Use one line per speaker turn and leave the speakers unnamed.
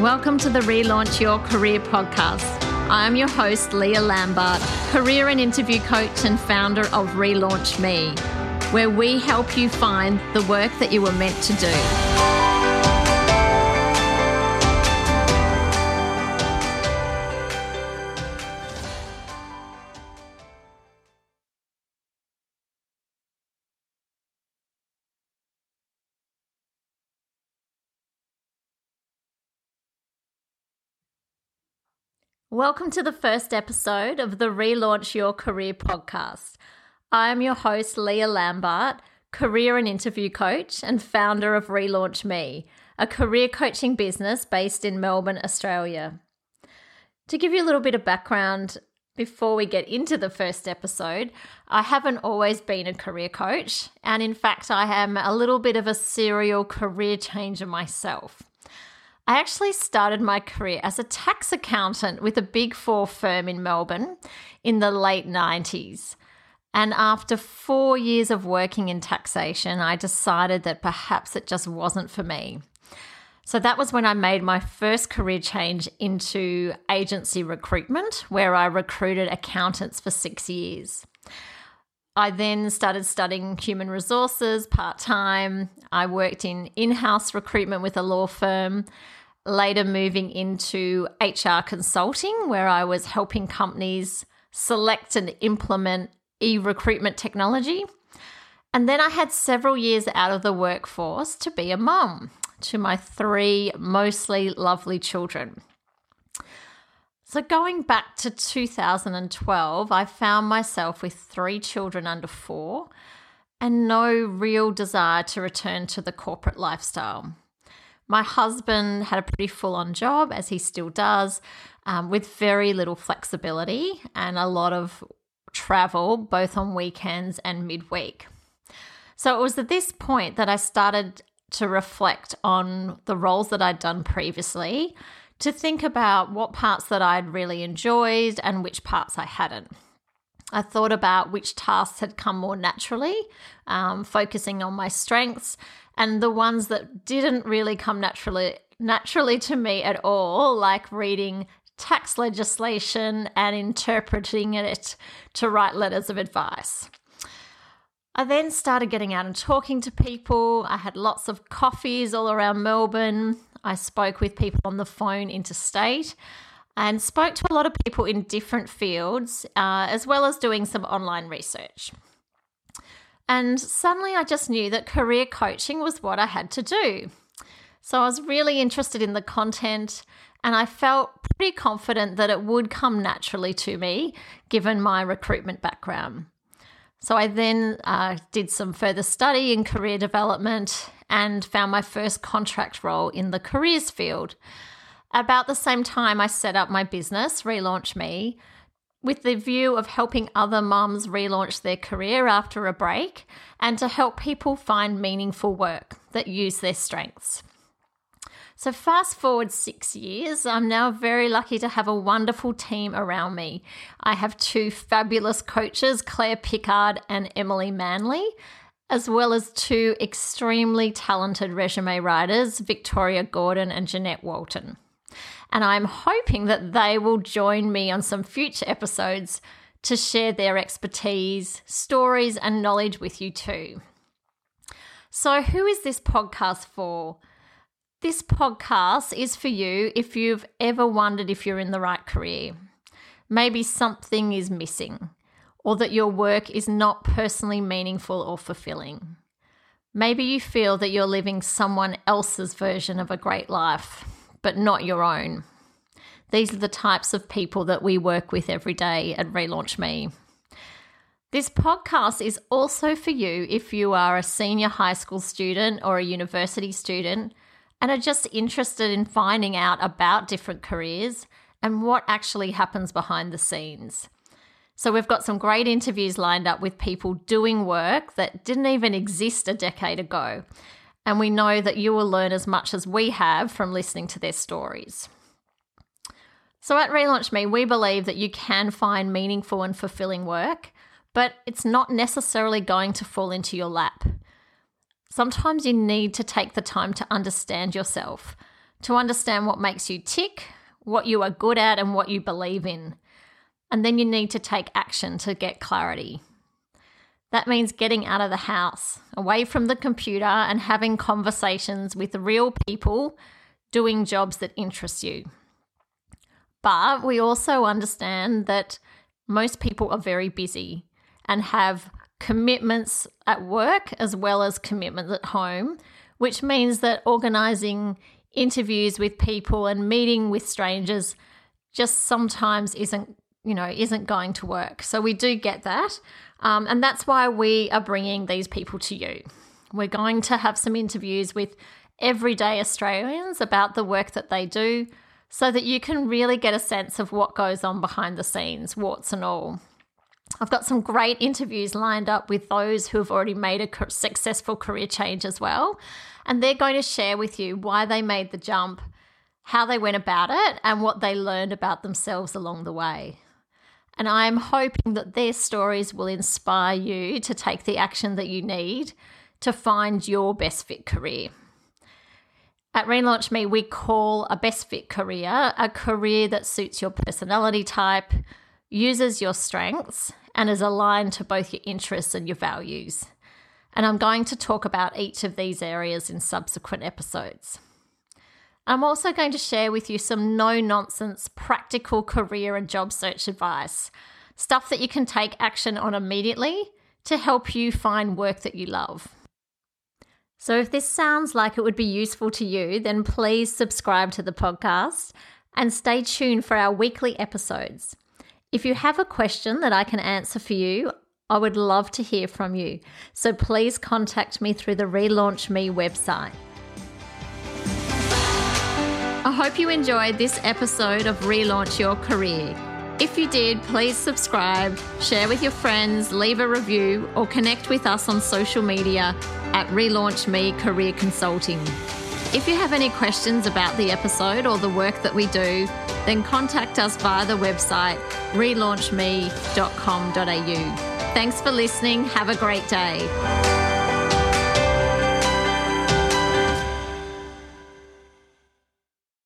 Welcome to the Relaunch Your Career podcast. I'm your host, Leah Lambert, career and interview coach and founder of Relaunch Me, where we help you find the work that you were meant to do. Welcome to the first episode of the Relaunch Your Career podcast. I am your host, Leah Lambert, career and interview coach and founder of Relaunch Me, a career coaching business based in Melbourne, Australia. To give you a little bit of background before we get into the first episode, I haven't always been a career coach, and in fact, I am a little bit of a serial career changer myself. I actually started my career as a tax accountant with a big four firm in Melbourne in the late 90s. And after four years of working in taxation, I decided that perhaps it just wasn't for me. So that was when I made my first career change into agency recruitment, where I recruited accountants for six years. I then started studying human resources part time. I worked in in house recruitment with a law firm later moving into HR consulting, where I was helping companies select and implement e recruitment technology. And then I had several years out of the workforce to be a mum to my three mostly lovely children. So, going back to 2012, I found myself with three children under four and no real desire to return to the corporate lifestyle. My husband had a pretty full on job, as he still does, um, with very little flexibility and a lot of travel, both on weekends and midweek. So it was at this point that I started to reflect on the roles that I'd done previously, to think about what parts that I'd really enjoyed and which parts I hadn't. I thought about which tasks had come more naturally, um, focusing on my strengths, and the ones that didn't really come naturally naturally to me at all, like reading tax legislation and interpreting it to write letters of advice. I then started getting out and talking to people. I had lots of coffees all around Melbourne. I spoke with people on the phone interstate and spoke to a lot of people in different fields, uh, as well as doing some online research. And suddenly I just knew that career coaching was what I had to do. So I was really interested in the content and I felt pretty confident that it would come naturally to me given my recruitment background. So I then uh, did some further study in career development and found my first contract role in the careers field. About the same time, I set up my business, Relaunch Me, with the view of helping other mums relaunch their career after a break and to help people find meaningful work that use their strengths. So, fast forward six years, I'm now very lucky to have a wonderful team around me. I have two fabulous coaches, Claire Pickard and Emily Manley, as well as two extremely talented resume writers, Victoria Gordon and Jeanette Walton and I'm hoping that they will join me on some future episodes to share their expertise, stories, and knowledge with you too. So, who is this podcast for? This podcast is for you if you've ever wondered if you're in the right career. Maybe something is missing, or that your work is not personally meaningful or fulfilling. Maybe you feel that you're living someone else's version of a great life but not your own. These are the types of people that we work with every day at Relaunch Me. This podcast is also for you if you are a senior high school student or a university student and are just interested in finding out about different careers and what actually happens behind the scenes. So, we've got some great interviews lined up with people doing work that didn't even exist a decade ago and we know that you will learn as much as we have from listening to their stories. So at Relaunch Me, we believe that you can find meaningful and fulfilling work, but it's not necessarily going to fall into your lap. Sometimes you need to take the time to understand yourself, to understand what makes you tick, what you are good at, and what you believe in. And then you need to take action to get clarity. That means getting out of the house, away from the computer, and having conversations with real people doing jobs that interest you. But we also understand that most people are very busy and have commitments at work as well as commitments at home, which means that organizing interviews with people and meeting with strangers just sometimes isn't you know isn't going to work. So we do get that. Um, and that's why we are bringing these people to you. We're going to have some interviews with everyday australians about the work that they do so that you can really get a sense of what goes on behind the scenes warts and all I've got some great interviews lined up with those who have already made a successful career change as well. And they're going to share with you why they made the jump, how they went about it, and what they learned about themselves along the way. And I'm hoping that their stories will inspire you to take the action that you need to find your best fit career. At Relaunch Me, we call a best fit career a career that suits your personality type, uses your strengths, and is aligned to both your interests and your values. And I'm going to talk about each of these areas in subsequent episodes. I'm also going to share with you some no nonsense, practical career and job search advice, stuff that you can take action on immediately to help you find work that you love. So, if this sounds like it would be useful to you, then please subscribe to the podcast and stay tuned for our weekly episodes. If you have a question that I can answer for you, I would love to hear from you. So please contact me through the Relaunch Me website. I hope you enjoyed this episode of Relaunch Your Career. If you did, please subscribe, share with your friends, leave a review, or connect with us on social media at Relaunch Me Career Consulting. If you have any questions about the episode or the work that we do, then contact us via the website relaunchme.com.au. Thanks for listening. Have a great day.